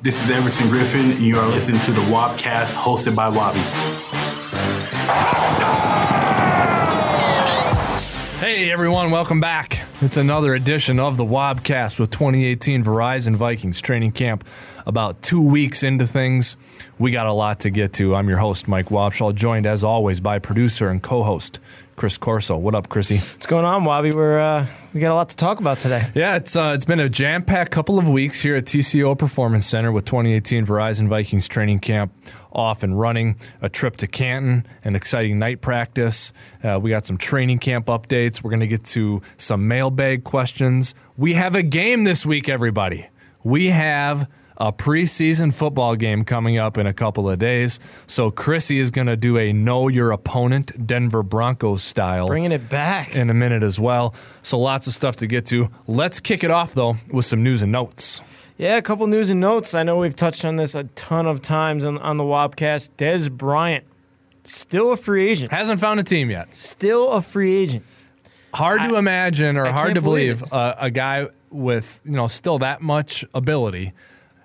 This is Everson Griffen, and you are listening to the Wobcast hosted by Wobby. Hey everyone, welcome back. It's another edition of the Wobcast with 2018 Verizon Vikings training camp. About two weeks into things, we got a lot to get to. I'm your host, Mike Wobschall, joined as always by producer and co-host Chris Corso. What up, Chrissy? What's going on, Wobby? We're uh, we got a lot to talk about today. Yeah, it's uh, it's been a jam-packed couple of weeks here at TCO Performance Center with 2018 Verizon Vikings training camp off and running. A trip to Canton, an exciting night practice. Uh, we got some training camp updates. We're going to get to some mailbag questions. We have a game this week, everybody. We have a preseason football game coming up in a couple of days. So Chrissy is going to do a know your opponent Denver Broncos style. Bringing it back. In a minute as well. So lots of stuff to get to. Let's kick it off though with some news and notes. Yeah, a couple news and notes. I know we've touched on this a ton of times on, on the Wobcast. Dez Bryant, still a free agent. Hasn't found a team yet. Still a free agent. Hard to imagine or I hard to believe believe a, a guy with you know still that much ability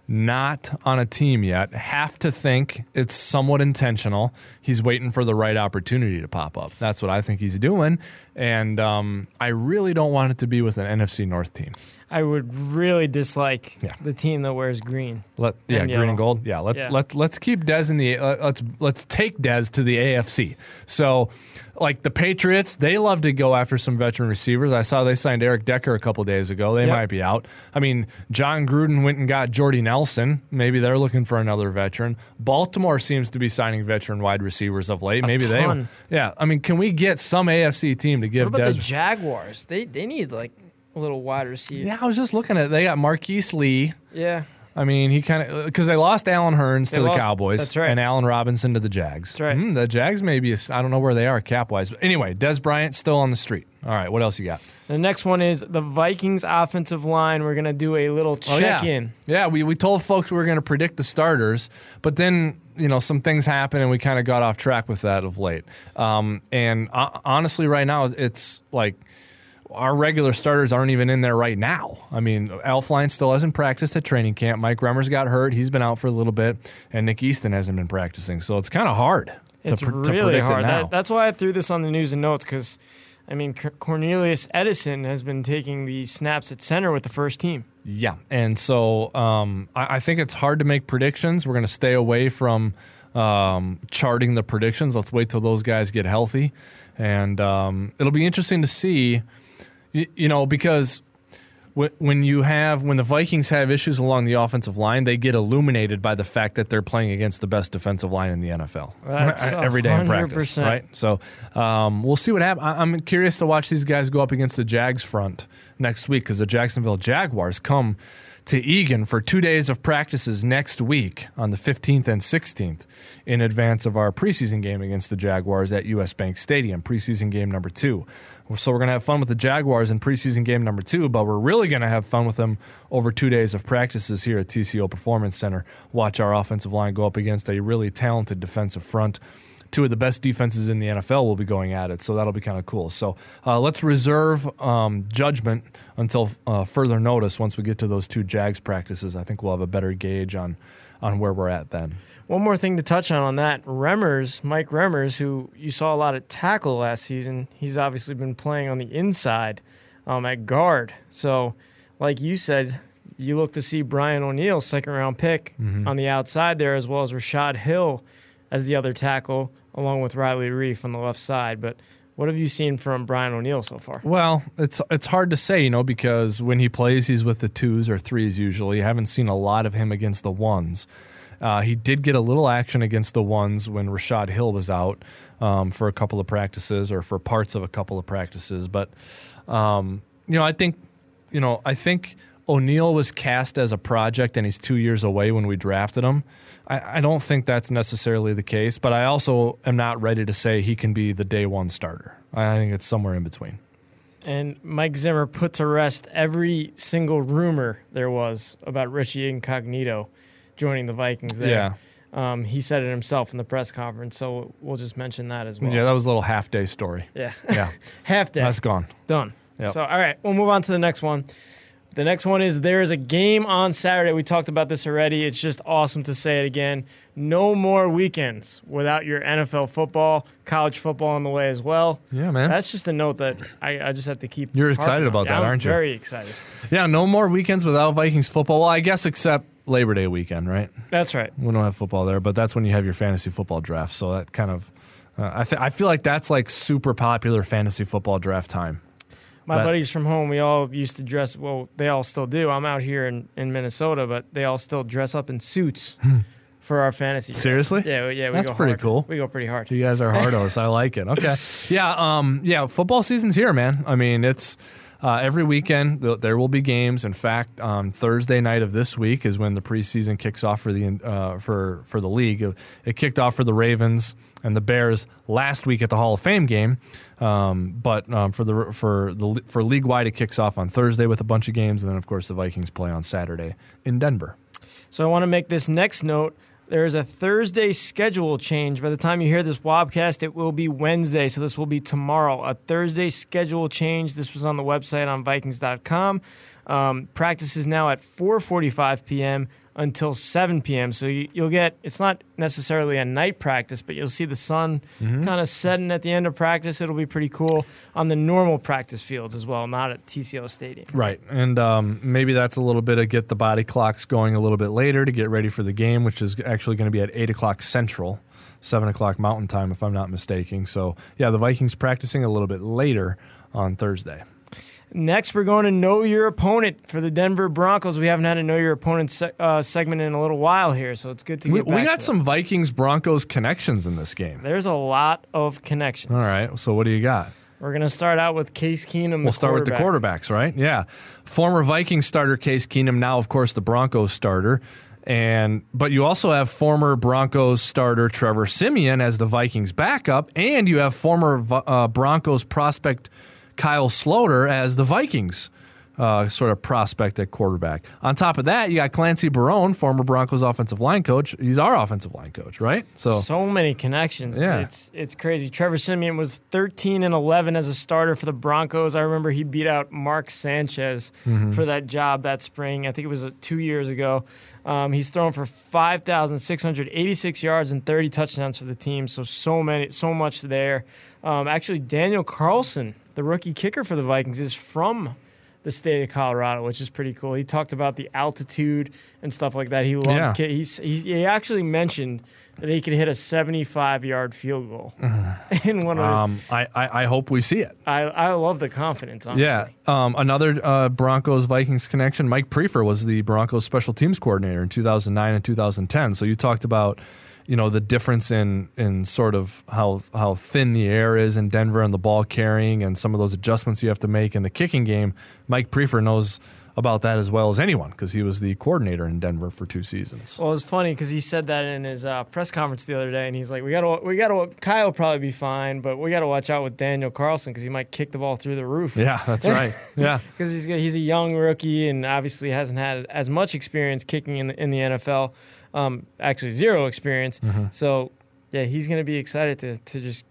not on a team yet. Have to think it's somewhat intentional. He's waiting for the right opportunity to pop up. That's what I think he's doing, and um, I really don't want it to be with an NFC North team. I would really dislike Yeah. the team that wears green. Let yeah, And green yellow. and gold. Yeah, let Yeah. let let's keep Dez in the uh, let's let's take Dez to the AFC. So, like the Patriots, they love to go after some veteran receivers. I saw they signed Eric Decker a couple days ago. They Yep. might be out. I mean, Jon Gruden went and got Jordy Nelson. Maybe they're looking for another veteran. Baltimore seems to be signing veteran wide receivers of late. Maybe ton. they Yeah, I mean, can we get some AFC team to give What about Dez the Jaguars? They they need like a little wide receiver. Yeah, I was just looking at they got Marquise Lee. Yeah. I mean, he kind of because they lost Allen Hurns They to the lost- Cowboys, that's right. and Allen Robinson to the Jags. That's right. Hmm, the Jags maybe I don't know where they are cap wise, but anyway, Dez Bryant still on the street. All right, what else you got? The next one is the Vikings offensive line. We're gonna do a little Oh, check yeah. in. Yeah, we, we told folks we were going to predict the starters, but then you know some things happened and we kind of got off track with that of late. Um, and uh, honestly, right now it's like our regular starters aren't even in there right now. I mean, Elflein still hasn't practiced at training camp. Mike Remmers got hurt; he's been out for a little bit, and Nick Easton hasn't been practicing. So it's kind of hard. It's to, pr- to really predict hard. It now. That, that's why I threw this on the news and notes because, I mean, Cor- Cornelius Edison has been taking the snaps at center with the first team. Yeah, and so um, I, I think it's hard to make predictions. We're going to stay away from um, charting the predictions. Let's wait till those guys get healthy, and um, it'll be interesting to see. You, you know, because when you have when the Vikings have issues along the offensive line, they get illuminated by the fact that they're playing against the best defensive line in the NFL That's every day in practice, right? So um, we'll see what happens. I'm curious to watch these guys go up against the Jags front next week because the Jacksonville Jaguars come to Eagan for two days of practices next week on the 15th and 16th in advance of our preseason game against the Jaguars at US Bank Stadium, preseason game number two. So we're going to have fun with the Jaguars in preseason game number two, but we're really going to have fun with them over two days of practices here at TCO Performance Center. Watch our offensive line go up against a really talented defensive front two of the best defenses in the NFL will be going at it, so that'll be kind of cool. So uh, let's reserve um, judgment until uh, further notice. Once we get to those two Jags practices, I think we'll have a better gauge on on where we're at then. One more thing to touch on on that Remmers, Mike Remmers, who you saw a lot of tackle last season, he's obviously been playing on the inside um, at guard. So, like you said, you look to see Brian O'Neill, second round pick, Mm-hmm. on the outside there, as well as Rashad Hill as the other tackle, along with Riley Reiff on the left side. But what have you seen from Brian O'Neill so far? Well, it's it's hard to say, you know, because when he plays, he's with the twos or threes usually. I haven't seen a lot of him against the ones. Uh, he did get a little action against the ones when Rashad Hill was out um, for a couple of practices or for parts of a couple of practices. But um, you know, I think you know, I think O'Neill was cast as a project, and he's two years away when we drafted him. I, I don't think that's necessarily the case, but I also am not ready to say he can be the day one starter. I think it's somewhere in between. And Mike Zimmer put to rest every single rumor there was about Richie Incognito joining the Vikings there. Yeah. Um, he said it himself in the press conference, so we'll just mention that as well. Yeah, that was a little half day story. Yeah. Yeah, Half day. that's gone. Done. Yep. So, all right, we'll move on to the next one. The next one is there is a game on Saturday. We talked about this already. It's just awesome to say it again. No more weekends without your NFL football, college football on the way as well. Yeah, man. That's just a note that I, I just have to keep. You're excited on. about Yeah, that, I'm aren't you? Very excited. Yeah, no more weekends without Vikings football. Well, I guess except Labor Day weekend, right? That's right. We don't have football there, but that's when you have your fantasy football draft. So that kind of, uh, I th- I feel like that's like super popular fantasy football draft time. My But- buddies from home, we all used to dress. Well, they all still do. I'm out here in, in Minnesota, but they all still dress up in suits for our fantasy. Seriously? Yeah, we- yeah. We That's go pretty hard. cool. We go pretty hard. You guys are hardos. I like it. Okay. Yeah. Um. Yeah. Football season's here, man. I mean, it's uh, every weekend. th- There will be games. In fact, um, Thursday night of this week is when the preseason kicks off for the uh, for for the league. It, kicked off for the Ravens and the Bears last week at the Hall of Fame game. Um, but um, for the for the for league wide, it kicks off on Thursday with a bunch of games, and then of course the Vikings play on Saturday in Denver. So I want to make this next note. There is a Thursday schedule change. By the time you hear this Wobcast, it will be Wednesday. So this will be tomorrow. A Thursday schedule change. This was on the website on Vikings.com. Um, practice is now at 4:45 p.m. until 7 p.m. So you, you'll get. It's not necessarily a night practice, but you'll see the sun kind of setting at the end of practice. It'll be pretty cool on the normal practice fields as well, not at TCO Stadium. Right. And um, maybe that's a little bit of get the body clocks going a little bit later to get ready for the game, which is actually going to be at 8 o'clock Central, 7 o'clock Mountain Time, if I'm not mistaken. So, yeah, the Vikings practicing a little bit later on Thursday. Next, we're going to know your opponent for the Denver Broncos. We haven't had a know your opponent se- uh, segment in a little while here, so it's good to get We, back we got some Vikings Broncos connections in this game. There's a lot of connections. All right. So, what do you got? We're going to start out with Case Keenum. We'll start with the quarterbacks, right? Yeah. Former Vikings starter Case Keenum, now of course the Broncos starter. And but you also have former Broncos starter Trevor Siemian as the Vikings backup, and you have former uh, Broncos prospect Kyle Sloter as the Vikings uh, sort of prospect at quarterback. On top of that, you got Clancy Barone, former Broncos offensive line coach. He's our offensive line coach, right? So So many connections. Yeah. It's, it's it's crazy. Trevor Siemian was 13 and 11 as a starter for the Broncos. I remember he beat out Mark Sanchez Mm-hmm. for that job that spring. I think it was uh, two years ago. Um, he's thrown for 5,686 yards and 30 touchdowns for the team. So so many, so much there. Um, actually, Daniel Carlson, the rookie kicker for the Vikings, is from the state of Colorado, which is pretty cool. He talked about the altitude and stuff like that. He loves Yeah. he, he actually mentioned that he could hit a 75 yard field goal in one of his. um, I, I I hope we see it. I, I love the confidence, honestly. Yeah. Um, another uh, Broncos Vikings connection. Mike Priefer was the Broncos special teams coordinator in 2009 and 2010. So you talked about, you know, the difference in in sort of how how thin the air is in Denver and the ball carrying and some of those adjustments you have to make in the kicking game. Mike Priefer knows about that as well as anyone because he was the coordinator in Denver for two seasons. Well, it was funny because he said that in his uh, press conference the other day, and he's like, "We got to, we got to. Kai will probably be fine, but we got to watch out with Daniel Carlson because he might kick the ball through the roof." Yeah, that's right. Yeah. because he's he's a young rookie and obviously hasn't had as much experience kicking in the in the NFL. Um, actually, zero experience. Mm-hmm. So, yeah, he's going to be excited to to just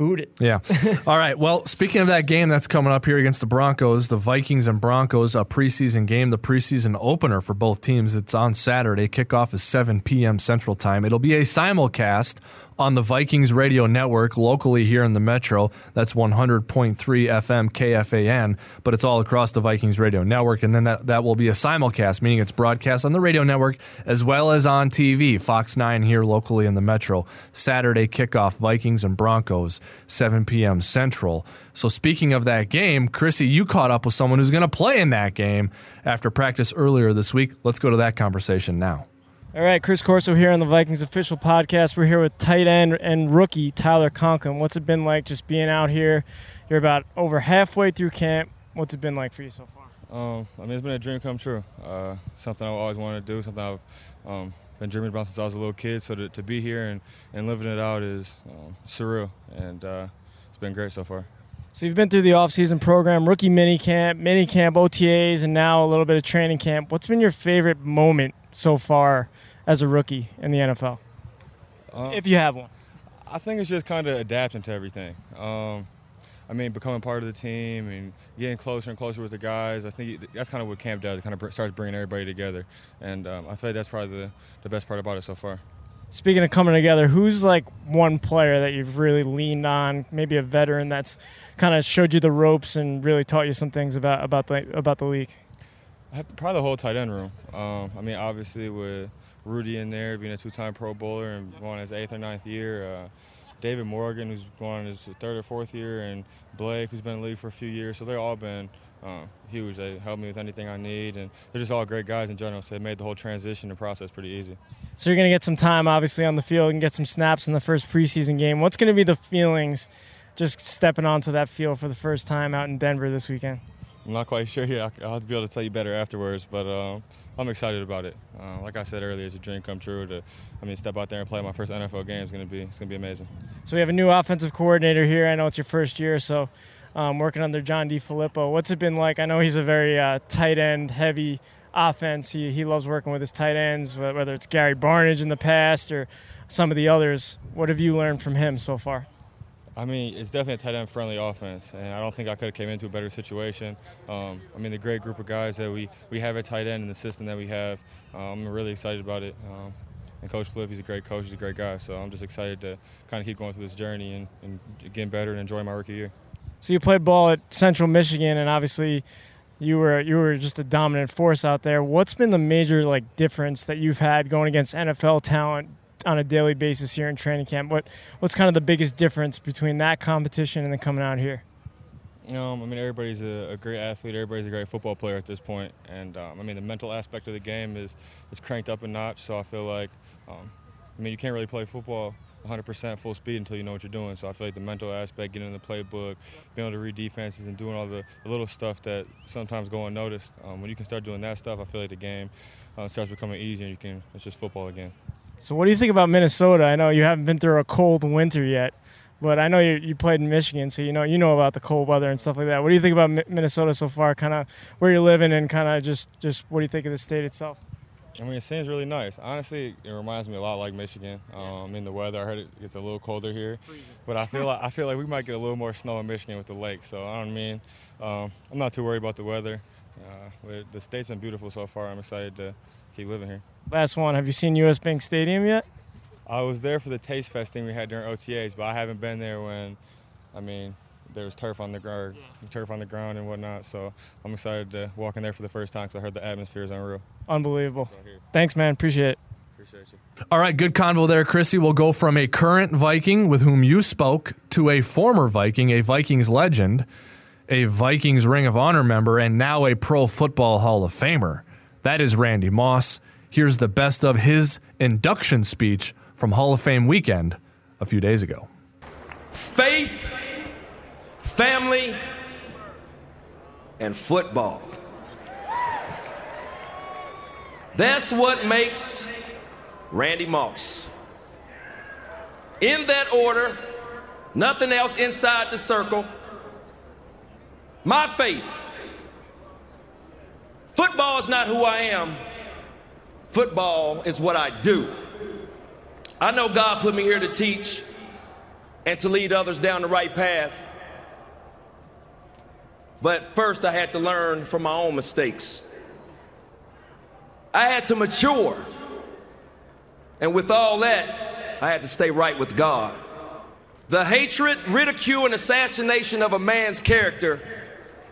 boot it. Yeah. All right. Well, speaking of that game that's coming up here against the Broncos, the Vikings and Broncos, a preseason game, the preseason opener for both teams. It's on Saturday. Kickoff is 7 p.m. Central Time. It'll be a simulcast on the Vikings radio network locally here in the metro. That's 100.3 FM KFAN, but it's all across the Vikings radio network. And then that, that will be a simulcast, meaning it's broadcast on the radio network as well as on TV, Fox 9 here locally in the metro. Saturday kickoff, Vikings and Broncos, 7 p.m. Central. So speaking of that game, Chrissy, you caught up with someone who's going to play in that game after practice earlier this week. Let's go to that conversation now. All right, Chris Corso here on the Vikings official podcast. We're here with tight end and rookie Tyler Conklin. What's it been like just being out here? You're about over halfway through camp. What's it been like for you so far? Um, I mean, it's been a dream come true. Uh, something I've always wanted to do, something I've um, been dreaming about since I was a little kid. So to, to be here and, and living it out is um, surreal, and uh, it's been great so far. So you've been through the offseason program, rookie mini camp, mini camp, OTAs, and now a little bit of training camp. What's been your favorite moment so far as a rookie in the NFL, Um, if you have one? I think it's just kind of adapting to everything. Um, I mean, becoming part of the team and getting closer and closer with the guys. I think that's kind of what camp does. It kind of starts bringing everybody together, and um, I feel like that's probably the, the best part about it so far. Speaking of coming together, who's like one player that you've really leaned on? Maybe a veteran that's kind of showed you the ropes and really taught you some things about about the about the league. probably the whole tight end room. Um, I mean, obviously with Rudy in there, being a two-time Pro Bowler and going his eighth or ninth year. Uh, David Morgan, who's going his third or fourth year, and Blake, who's been in the league for a few years. So they've all been uh, huge. They help me with anything I need, and they're just all great guys in general. So they made the whole transition and process pretty easy. So you're going to get some time, obviously, on the field and get some snaps in the first preseason game. What's going to be the feelings just stepping onto that field for the first time out in Denver this weekend? I'm not quite sure yet. I'll have to be able to tell you better afterwards, but uh, I'm excited about it. Uh, like I said earlier, it's a dream come true to, I mean, step out there and play my first NFL game. is gonna be, it's gonna be amazing. So we have a new offensive coordinator here. I know it's your first year, so um, working under John DeFilippo. What's it been like? I know he's a very uh, tight end heavy offense. He he loves working with his tight ends, whether it's Gary Barnidge in the past or some of the others. What have you learned from him so far? I mean, it's definitely a tight end friendly offense, and I don't think I could have came into a better situation. Um, I mean, the great group of guys that we, we have at tight end and the system that we have, um, I'm really excited about it. Um, and Coach Flip, he's a great coach, he's a great guy, so I'm just excited to kind of keep going through this journey and, and getting better and enjoying my rookie year. So you played ball at Central Michigan, and obviously you were you were just a dominant force out there. What's been the major like difference that you've had going against NFL talent on a daily basis here in training camp. What what's kind of the biggest difference between that competition and then coming out here? Um, I mean, everybody's a, a, great athlete. Everybody's a great football player at this point, and um, I mean, the mental aspect of the game is is cranked up a notch. So I feel like, um, I mean, you can't really play football 100% full speed until you know what you're doing. So I feel like the mental aspect, getting in the playbook, being able to read defenses, and doing all the, the little stuff that sometimes go unnoticed. Um, when you can start doing that stuff, I feel like the game uh, starts becoming easier. And you can it's just football again. So, what do you think about Minnesota? I know you haven't been through a cold winter yet, but I know you, you played in Michigan, so you know you know about the cold weather and stuff like that. What do you think about Minnesota so far? Kind of where you're living and kind of just just what do you think of the state itself? I mean, it seems really nice. Honestly, it reminds me a lot like Michigan. Um, in the weather, I heard it gets a little colder here, but I feel like I feel like we might get a little more snow in Michigan with the lake. So I don't mean um, I'm not too worried about the weather. Uh, the state's been beautiful so far. I'm excited to keep living here. Last one. Have you seen U.S. Bank Stadium yet? I was there for the Taste Fest thing we had during OTAs, but I haven't been there when, I mean, there was turf on the ground, turf on the ground and whatnot. So I'm excited to walk in there for the first time because I heard the atmosphere is unreal. Unbelievable. Thanks, man. Appreciate it. Appreciate you. All right, good convo there, Chrissy. We'll go from a current Viking with whom you spoke to a former Viking, a Vikings legend, a Vikings Ring of Honor member, and now a Pro Football Hall of Famer. That is Randy Moss. Here's the best of his induction speech from Hall of Fame weekend a few days ago. Faith, family, and football. That's what makes Randy Moss. In that order, nothing else inside the circle. My faith. Football is not who I am. Football is what I do. I know God put me here to teach and to lead others down the right path. But first, I had to learn from my own mistakes. I had to mature. And with all that, I had to stay right with God. The hatred, ridicule, and assassination of a man's character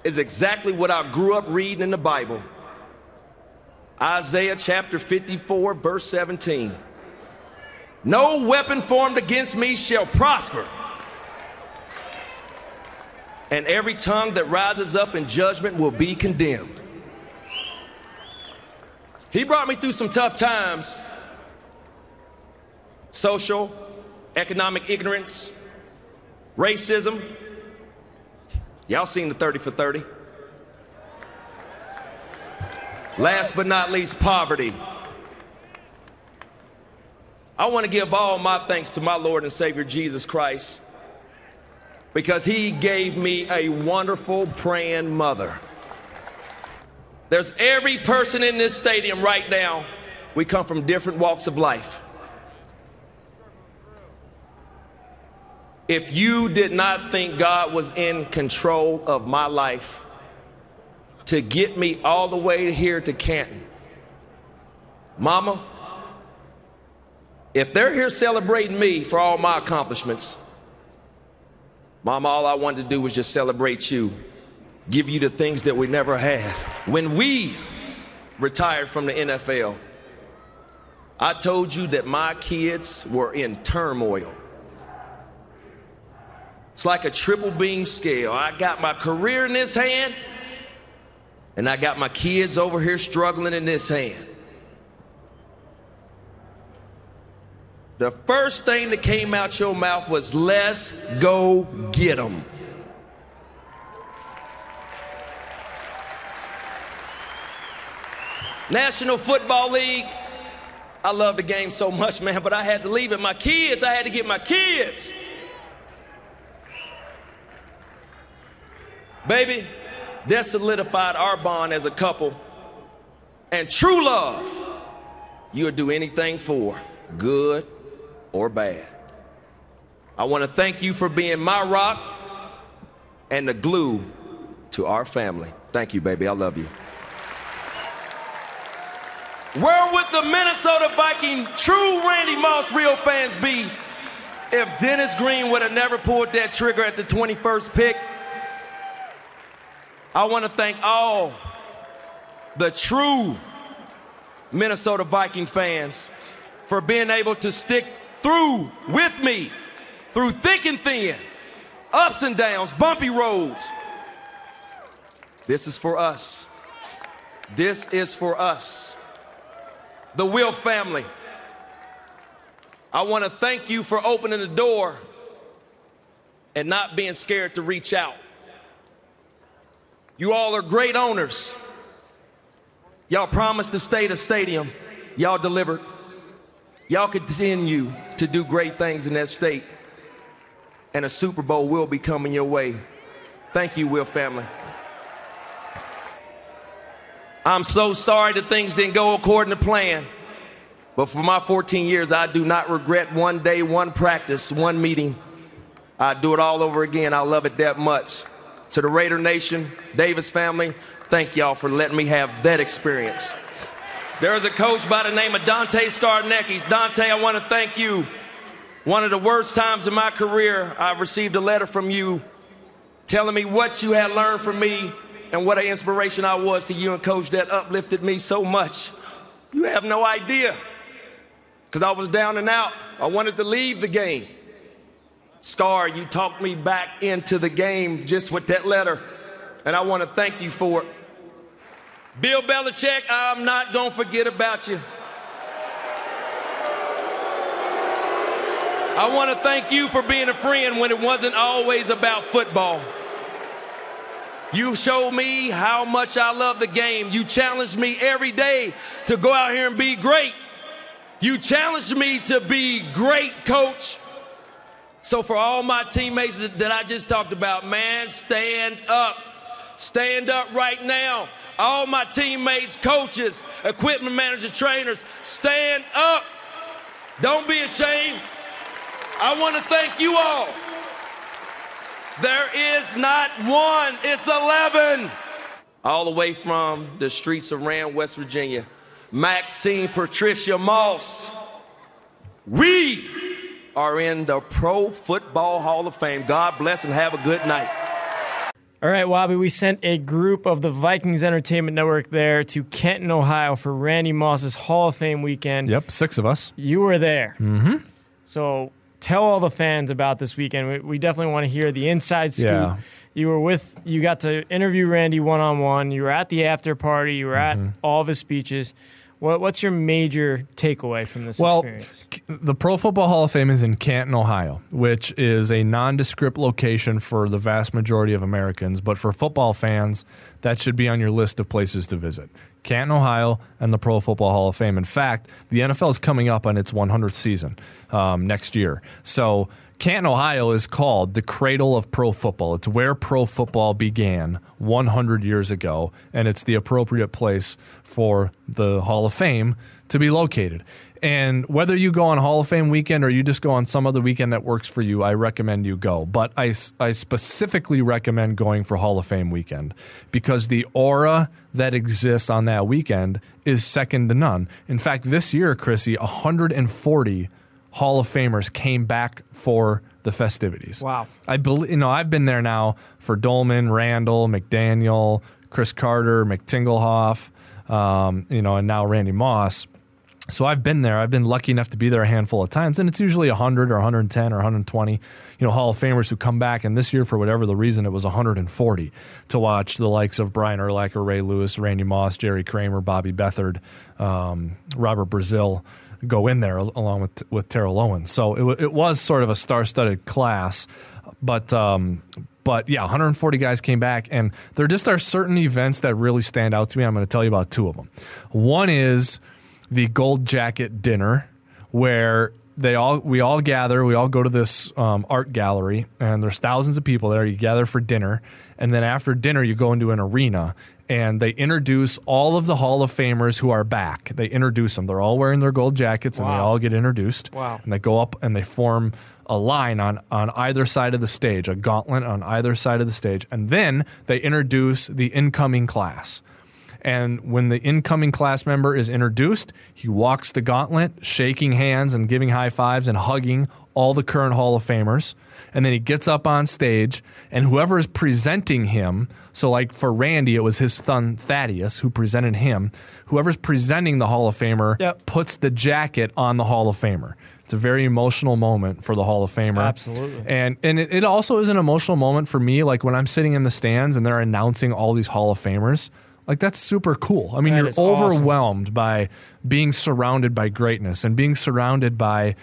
is exactly what I grew up reading in the Bible. Isaiah chapter 54, verse 17. No weapon formed against me shall prosper. And every tongue that rises up in judgment will be condemned. He brought me through some tough times social, economic ignorance, racism. Y'all seen the 30 for 30. Last but not least, poverty. I want to give all my thanks to my Lord and Savior Jesus Christ because he gave me a wonderful praying mother. There's every person in this stadium right now. We come from different walks of life. if you did not think God was in control of my life to get me all the way here to Canton, Mama, if they're here celebrating me for all my accomplishments, Mama, all I wanted to do was just celebrate you, give you the things that we never had. When we retired from the NFL, I told you that my kids were in turmoil. It's like a triple beam scale. I got my career in this hand, and I got my kids over here struggling in this hand. The first thing that came out your mouth was, let's go get them. National Football League, I love the game so much, man, but I had to leave it. My kids, I had to get my kids. Baby, that solidified our bond as a couple. And true love, you'll do anything for, good or bad. I want to thank you for being my rock and the glue to our family. Thank you, baby. I love you. Where would the Minnesota Viking true Randy Moss real fans be if Dennis Green would have never pulled that trigger at the 21st pick? I want to thank all the true Minnesota Viking fans for being able to stick through with me through thick and thin, ups and downs, bumpy roads. This is for us. This is for us. The Wilf family. I want to thank you for opening the door and not being scared to reach out. You all are great owners. Y'all promised to stay the stadium. Y'all delivered. Y'all continue to do great things in that state. And a Super Bowl will be coming your way. Thank you, Wilf family. I'm so sorry that things didn't go according to plan. But for my 14 years, I do not regret one day, one practice, one meeting. I'd do it all over again. I love it that much. To the Raider Nation, Davis family, thank y'all for letting me have that experience. There is a coach by the name of Dante Scarnecchia. Dante, I want to thank you. One of the worst times in my career, I received a letter from you telling me what you had learned from me and what an inspiration I was to you and coach that uplifted me so much. You have no idea. Because I was down and out. I wanted to leave the game. Scar, you talked me back into the game just with that letter. And I want to thank you for it. Bill Belichick, I'm not going to forget about you. I want to thank you for being a friend when it wasn't always about football. You showed me how much I love the game. You challenged me every day to go out here and be great. You challenged me to be great, coach. So, for all my teammates that I just talked about, man, stand up. Stand up right now. All my teammates, coaches, equipment managers, trainers, stand up. Don't be ashamed. I want to thank you all. There is not one, it's 11. All the way from the streets of Rand, West Virginia. Maxine Patricia Moss. We are in the Pro Football Hall of Fame. God bless and have a good night. All right, Wobby, we sent a group of the Vikings Entertainment Network there to Canton, Ohio for Randy Moss's Hall of Fame weekend. Yep, six of us. You were there. Mm-hmm. So tell all the fans about this weekend. We, we definitely want to hear the inside scoop. Yeah. You were with, you got to interview Randy one on one. You were at the after party. You were Mm-hmm. at all of his speeches. What, what's your major takeaway from this Well, experience? the Pro Football Hall of Fame is in Canton, Ohio, which is a nondescript location for the vast majority of Americans. But for football fans, that should be on your list of places to visit. Canton, Ohio, and the Pro Football Hall of Fame. In fact, the NFL is coming up on its 100th season um, next year. So Canton, Ohio is called the cradle of pro football. It's where pro football began 100 years ago, and it's the appropriate place for the Hall of Fame to be located. And whether you go on Hall of Fame weekend or you just go on some other weekend that works for you, I recommend you go. But I, I specifically recommend going for Hall of Fame weekend because the aura that exists on that weekend is second to none. In fact, this year, Chrissy, 140 Hall of Famers came back for the festivities. Wow. I believe you know I've been there now for Doleman, Randall, McDaniel, Cris Carter, Mick Tingelhoff, um, you know, and now Randy Moss. So I've been there. I've been lucky enough to be there a handful of times, and it's usually 100 or 110 or 120, you know, Hall of Famers who come back. And this year, for whatever the reason, it was 140 to watch the likes of Brian Urlacher, Ray Lewis, Randy Moss, Jerry Kramer, Bobby Beathard, um, Robert Brazile go in there along with with Terrell Owens. So it, it was sort of a star-studded class, but um, but yeah, 140 guys came back, and there just are certain events that really stand out to me. I'm going to tell you about two of them. One is the Gold Jacket Dinner, where they all we all gather we all go to this um, art gallery and there's thousands of people there you gather for dinner and then after dinner you go into an arena and they introduce all of the hall of famers who are back. They introduce them they're all wearing their gold jackets and they all get introduced. Wow. and they go up and they form a line on on either side of the stage a gauntlet on either side of the stage. And then they introduce the incoming class. And when the incoming class member is introduced, he walks the gauntlet, shaking hands and giving high fives and hugging all the current Hall of Famers. And then he gets up on stage, and whoever is presenting him, so like for Randy, it was his son Thaddeus who presented him. Whoever's presenting the Hall of Famer Yep. puts the jacket on the Hall of Famer. It's a very emotional moment for the Hall of Famer. Absolutely. And and it, it also is an emotional moment for me, like when I'm sitting in the stands and they're announcing all these Hall of Famers. Like that's super cool. I mean, That you're is awesome. overwhelmed by being surrounded by greatness and being surrounded by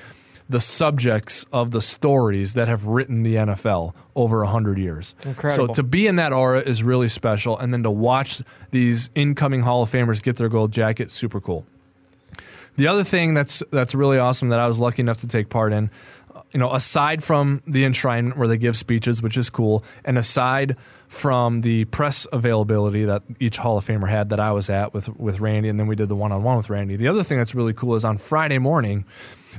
the subjects of the stories that have written the NFL over 100 years. It's incredible. So to be in that aura is really special and then to watch these incoming Hall of Famers get their gold jacket super cool. The other thing that's that's really awesome that I was lucky enough to take part in, you know, aside from the enshrinement where they give speeches, which is cool, and aside from the press availability that each Hall of Famer had that I was at with with Randy, and then we did the one on one with Randy. The other thing that's really cool is on Friday morning,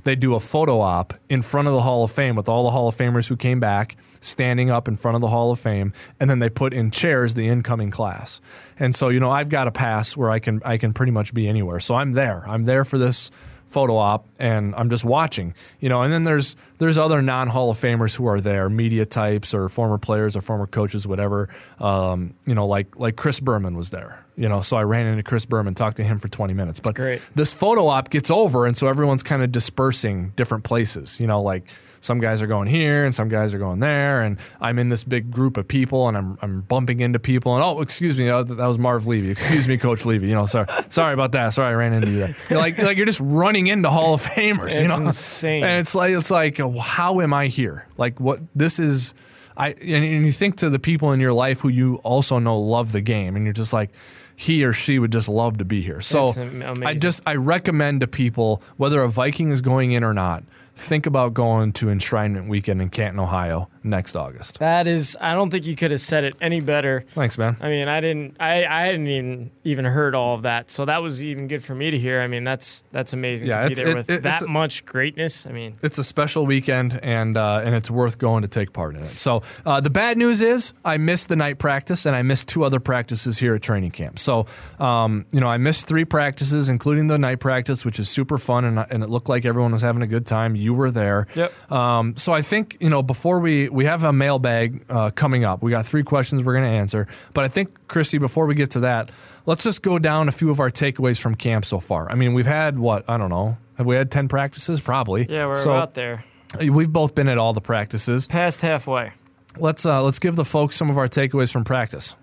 they do a photo op in front of the Hall of Fame with all the Hall of Famers who came back standing up in front of the Hall of Fame, and then they put in chairs the incoming class. And so, you know, I've got a pass where I can I can pretty much be anywhere. So I'm there. I'm there for this photo op and I'm just watching. You know, and then there's there's other non Hall of Famers who are there, media types or former players or former coaches, whatever. Um, you know, like like Chris Berman was there. You know, so I ran into Chris Berman, talked to him for 20 minutes. But great. this photo op gets over, and so everyone's kind of dispersing different places. You know, like some guys are going here and some guys are going there, and I'm in this big group of people, and I'm I'm bumping into people, and oh, excuse me, oh, that was Marv Levy. Excuse me, Coach Levy. You know, sorry, sorry about that. Sorry, I ran into you there. You're like like you're just running into Hall of Famers. you know, insane. and it's like it's like uh, how am I here? Like what this is. I and, and you think to the people in your life who you also know love the game, and you're just like, he or she would just love to be here. So That's am- amazing. I just I recommend to people whether a Viking is going in or not, think about going to Enshrinement Weekend in Canton, Ohio next August. That is, I don't think you could have said it any better. Thanks, man. I mean, I didn't, I, I hadn't even even heard all of that, so that was even good for me to hear. I mean, that's that's amazing Yeah, to be there it- with it- that a- much greatness. I mean, It's a special weekend, and uh, and it's worth going to take part in it. So uh, the bad news is I missed the night practice, and I missed two other practices here at training camp. So um, you know I missed three practices, including the night practice, which is super fun, and, and it looked like everyone was having a good time. You were there. Yep. Um, so I think you know before we we have a mailbag uh, coming up, we got three questions we're going to answer. But I think Christy, before we get to that, let's just go down a few of our takeaways from camp so far. I mean, we've had what I don't know. Have we had ten practices? Probably. yeah, we're So- about there, We've both been at all the practices. past halfway. Let's uh, let's give the folks some of our takeaways from practice.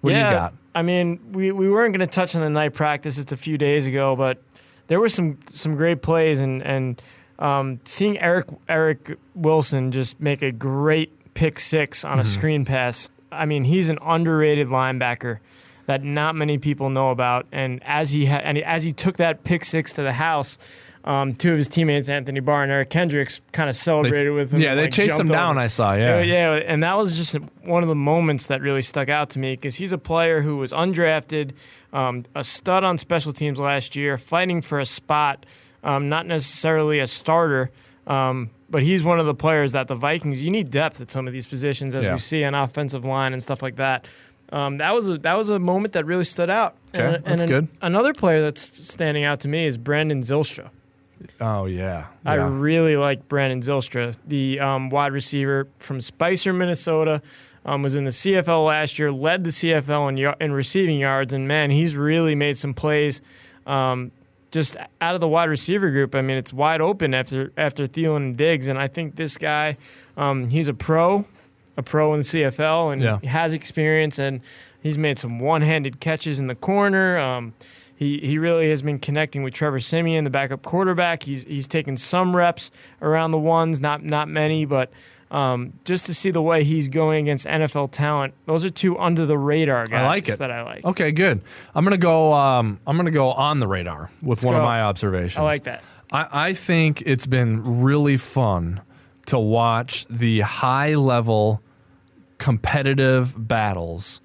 What yeah, do you got? I mean, we, we weren't going to touch on the night practice. It's a few days ago, but there were some some great plays and and um, seeing Eric Eric Wilson just make a great pick six on a Mm-hmm. screen pass. I mean, he's an underrated linebacker that not many people know about. And as he ha- and as he took that pick six to the house. Um, two of his teammates, Anthony Barr and Eric Kendricks, kind of celebrated with him. Yeah, they like, chased him down. I saw. Yeah. Yeah, yeah, and that was just one of the moments that really stuck out to me because he's a player who was undrafted, um, a stud on special teams last year, fighting for a spot um, not necessarily a starter. Um, but he's one of the players that the Vikings. You need depth at some of these positions, as Yeah. we see on offensive line and stuff like that. Um, that was a, that was a moment that really stood out. Okay, that's good. Another player that's standing out to me is Brandon Zylstra. Oh yeah. I really like Brandon Zylstra, the um, wide receiver from Spicer, Minnesota. Um, was in the CFL last year, led the CFL in, in receiving yards, and man, he's really made some plays. Um, just out of the wide receiver group, I mean, it's wide open after after Thielen and Diggs, and I think this guy, um, he's a pro, a pro in the CFL, and Yeah. he has experience, and he's made some one-handed catches in the corner. Um, he he really has been connecting with Trevor Siemian, the backup quarterback. He's he's taken some reps around the ones, not not many, but um, just to see the way he's going against NFL talent, those are two under the radar guys I like it. that I like. Okay, good. I'm gonna go. Um, I'm gonna go on the radar with one of my observations. I like that. I, I think it's been really fun to watch the high level competitive battles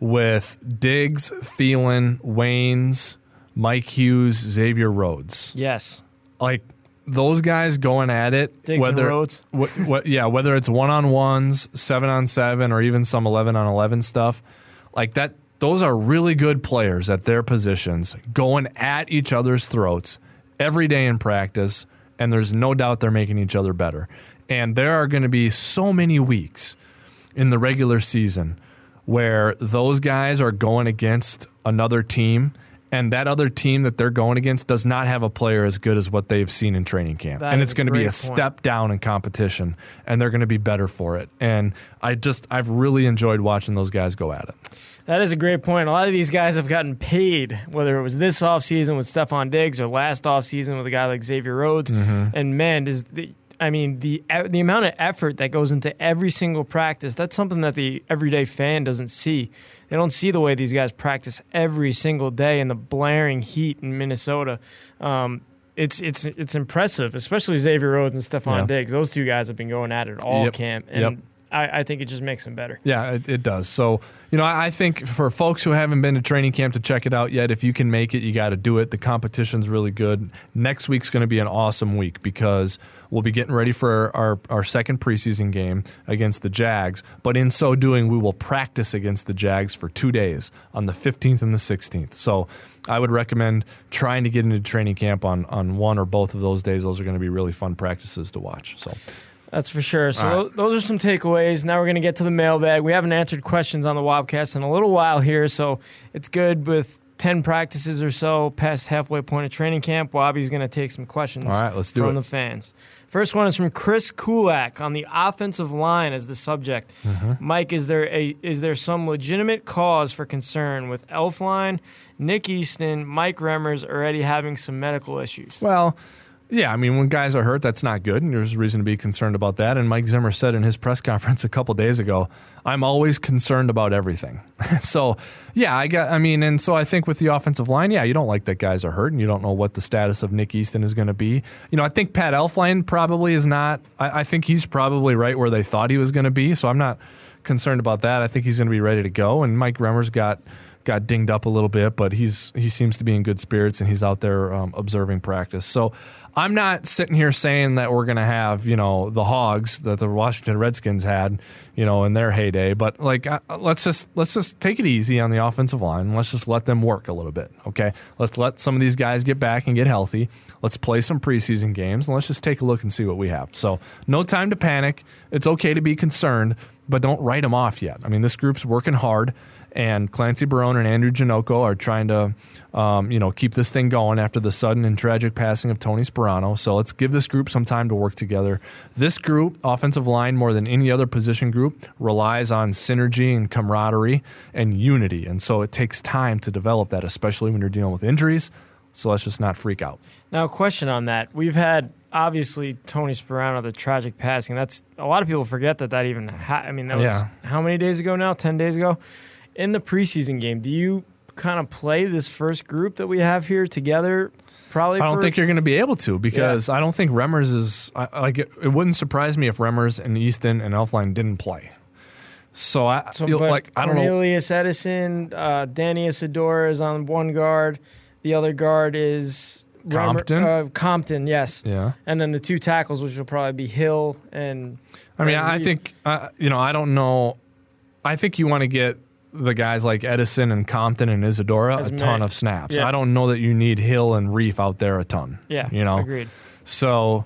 with Diggs, Thielen, Waynes, Mike Hughes, Xavier Rhodes. Yes, Like those guys going at it. Diggs whether. What, what, yeah, whether it's one on ones, seven on seven, or even some eleven on eleven stuff, like that. Those are really good players at their positions, going at each other's throats every day in practice, and there's no doubt they're making each other better. And there are going to be so many weeks in the regular season where those guys are going against another team and that other team that they're going against does not have a player as good as what they've seen in training camp. That and it's going to be a point. step down in competition and they're going to be better for it. And I just I've really enjoyed watching those guys go at it. that is a great point. A lot of these guys have gotten paid, whether it was this offseason with Stefon Diggs or last offseason with a guy like Xavier Rhodes. Mm-hmm. And man, does the I mean the the amount of effort that goes into every single practice. That's something that the everyday fan doesn't see. They don't see the way these guys practice every single day in the blaring heat in Minnesota. Um, it's it's it's impressive, especially Xavier Rhodes and Stefon Yeah. Diggs. Those two guys have been going at it all Yep. camp, and Yep. I, I think it just makes them better. Yeah, it, it does. So, you know, I, I think for folks who haven't been to training camp to check it out yet, if you can make it, you got to do it. The competition's really good. Next week's going to be an awesome week because we'll be getting ready for our, our second preseason game against the Jags. But in so doing, we will practice against the Jags for two days on the 15th and the 16th. So, I would recommend trying to get into training camp on, on one or both of those days. Those are going to be really fun practices to watch. So, That's for sure. So All right. tho- those are some takeaways. Now we're going to get to the mailbag. We haven't answered questions on the Wobcast in a little while here, so it's good with 10 practices or so past halfway point of training camp. Wobby's going to take some questions All right, let's do from it. the fans. First one is from Chris Kulak on the offensive line as the subject. Mm-hmm. Mike, is there a is there some legitimate cause for concern with Elflein, Nick Easton, Mike Remmers already having some medical issues? Well, yeah, I mean, when guys are hurt, that's not good, and there's reason to be concerned about that. And Mike Zimmer said in his press conference a couple days ago, "I'm always concerned about everything." so, yeah, I got. I mean, and so I think with the offensive line, yeah, you don't like that guys are hurt, and you don't know what the status of Nick Easton is going to be. You know, I think Pat Elflein probably is not. I, I think he's probably right where they thought he was going to be. So I'm not concerned about that. I think he's going to be ready to go. And Mike Remmers got got dinged up a little bit, but he's he seems to be in good spirits and he's out there um, observing practice. So I'm not sitting here saying that we're going to have you know the Hogs that the Washington Redskins had you know in their heyday, but like uh, let's just let's just take it easy on the offensive line. Let's just let them work a little bit. Okay, let's let some of these guys get back and get healthy. Let's play some preseason games and let's just take a look and see what we have. So no time to panic. It's okay to be concerned, but don't write them off yet. I mean, this group's working hard and Clancy Barone and Andrew Janocko are trying to, um, you know, keep this thing going after the sudden and tragic passing of Tony Sparano. So let's give this group some time to work together. This group, offensive line, more than any other position group, relies on synergy and camaraderie and unity, and so it takes time to develop that, especially when you're dealing with injuries. So let's just not freak out. Now, a question on that. We've had obviously Tony Sparano, the tragic passing. That's a lot of people forget that that even. Ha- I mean, that was Yeah. how many days ago now? Ten days ago. In the preseason game, do you kind of play this first group that we have here together? Probably. I don't for- think you're going to be able to because I don't think Remmers is I, like it, it. wouldn't surprise me if Remmers and Easton and Elflein didn't play. So I So, like I don't know. Cornelius Edison, uh, Danny Isidora is on one guard. The other guard is Compton? uh, Compton, yes. Yeah. And then the two tackles, which will probably be Hill and. I mean, and I think uh, you know. I don't know. I think you want to get the guys like Edison and Compton and Isidora As a ton many- of snaps. yeah. I don't know that you need Hill and Reiff out there a ton. Yeah, you know. agreed. So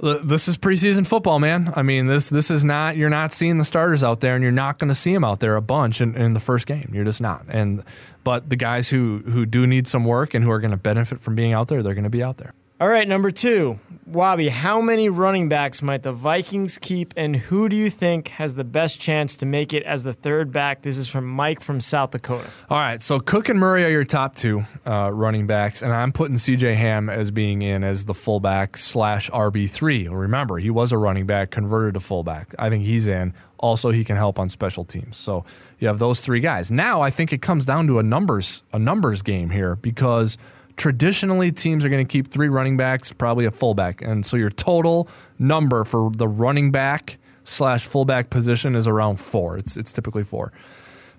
this is preseason football, man. I mean, this this is not you're not seeing the starters out there, and you're not going to see them out there a bunch in, in the first game. You're just not. And but the guys who who do need some work and who are going to benefit from being out there, they're going to be out there. All right, number two, Wobby. How many running backs might the Vikings keep, and who do you think has the best chance to make it as the third back? This is from Mike from South Dakota. All right, so Cook and Murray are your top two uh, running backs, and I'm putting C.J. Ham as being in as the fullback slash RB three. Remember, he was a running back converted to fullback. I think he's in. Also, he can help on special teams. So you have those three guys. Now, I think it comes down to a numbers a numbers game here because traditionally teams are going to keep three running backs, probably a fullback, and so your total number for the running back slash fullback position is around four. It's it's typically four.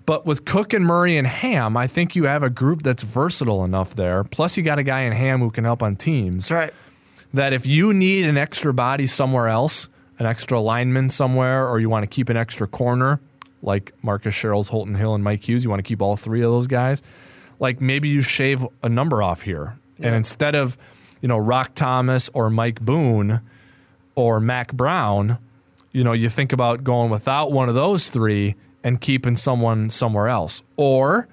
But with Cook and Murray and Ham, I think you have a group that's versatile enough there. Plus, you got a guy in Ham who can help on teams. That's right. That if you need an extra body somewhere else, an extra lineman somewhere, or you want to keep an extra corner, like Marcus Sherels, Holton Hill, and Mike Hughes, you want to keep all three of those guys. Like maybe you shave a number off here, and instead of you know Roc Thomas or Mike Boone or Mack Brown, you know, you think about going without one of those three and keeping someone somewhere else. Or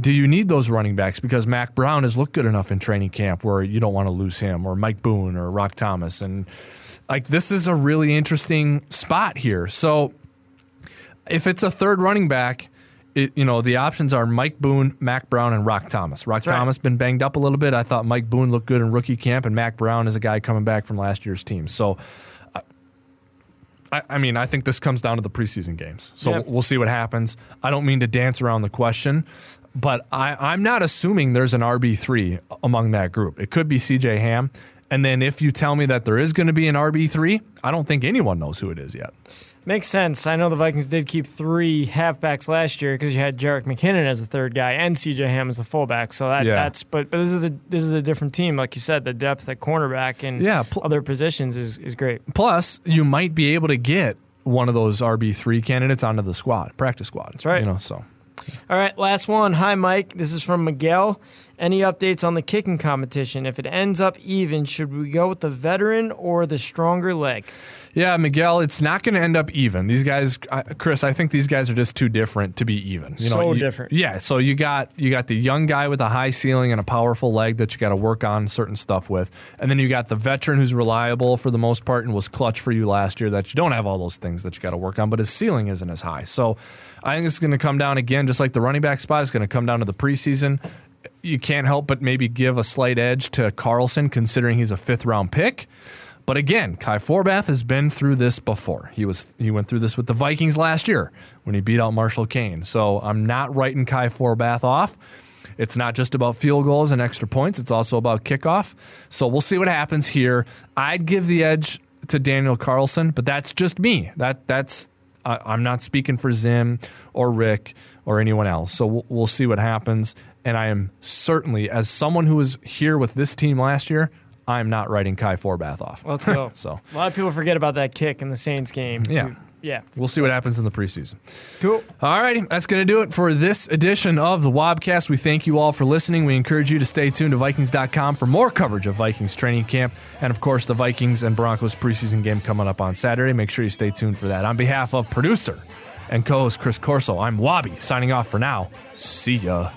do you need those running backs because Mack Brown has looked good enough in training camp where you don't want to lose him or Mike Boone or Roc Thomas and like this is a really interesting spot here. So if it's a third running back, it, you know the options are Mike Boone, Mack Brown, and Roc Thomas. Roc right. Thomas been banged up a little bit. I thought Mike Boone looked good in rookie camp, and Mack Brown is a guy coming back from last year's team. So, I, I mean, I think this comes down to the preseason games. So Yep. we'll see what happens. I don't mean to dance around the question, but I, I'm not assuming there's an RB three among that group. It could be C.J. Ham. And then if you tell me that there is going to be an RB three, I don't think anyone knows who it is yet. Makes sense. I know the Vikings did keep three halfbacks last year because you had Jerick McKinnon as the third guy and C.J. Ham as the fullback. So that, Yeah. that's but but this is a this is a different team, like you said. The depth at cornerback and Yeah, pl- other positions is is great. Plus, you might be able to get one of those RB three candidates onto the squad, practice squad. That's right. You know, so All right, last one. Hi, Mike. This is from Miguel. Any updates on the kicking competition? If it ends up even, should we go with the veteran or the stronger leg? yeah, Miguel, it's not going to end up even. These guys, Chris, I think these guys are just too different to be even. You So you- different. Yeah, so you got you got the young guy with a high ceiling and a powerful leg that you got to work on certain stuff with, and then you got the veteran who's reliable for the most part and was clutch for you last year. That you don't have all those things that you got to work on, but his ceiling isn't as high. So I think it's going to come down again, just like the running back spot. It's going to come down to the preseason. You can't help but maybe give a slight edge to Carlson, considering he's a fifth round pick. But again, Kai Forbath has been through this before. He was he went through this with the Vikings last year when he beat out Marshall Koehn. So I'm not writing Kai Forbath off. It's not just about field goals and extra points. It's also about kickoff. So we'll see what happens here. I'd give the edge to Daniel Carlson, but that's just me. That that's I I'm not speaking for Zim or Rick or anyone else. So we'll, we'll see what happens. And I am certainly, as someone who was here with this team last year, I'm not writing Kai Forbath off. Let's go. So a lot of people forget about that kick in the Saints game. Yeah. Yeah. we'll see what happens in the preseason. Cool. All righty, that's going to do it for this edition of the Wobcast. We thank you all for listening. We encourage you to stay tuned to Vikings.com for more coverage of Vikings training camp and, of course, the Vikings and Broncos preseason game coming up on Saturday. Make sure you stay tuned for that. On behalf of producer and co host Chris Corso, I'm Wobby signing off for now. See ya.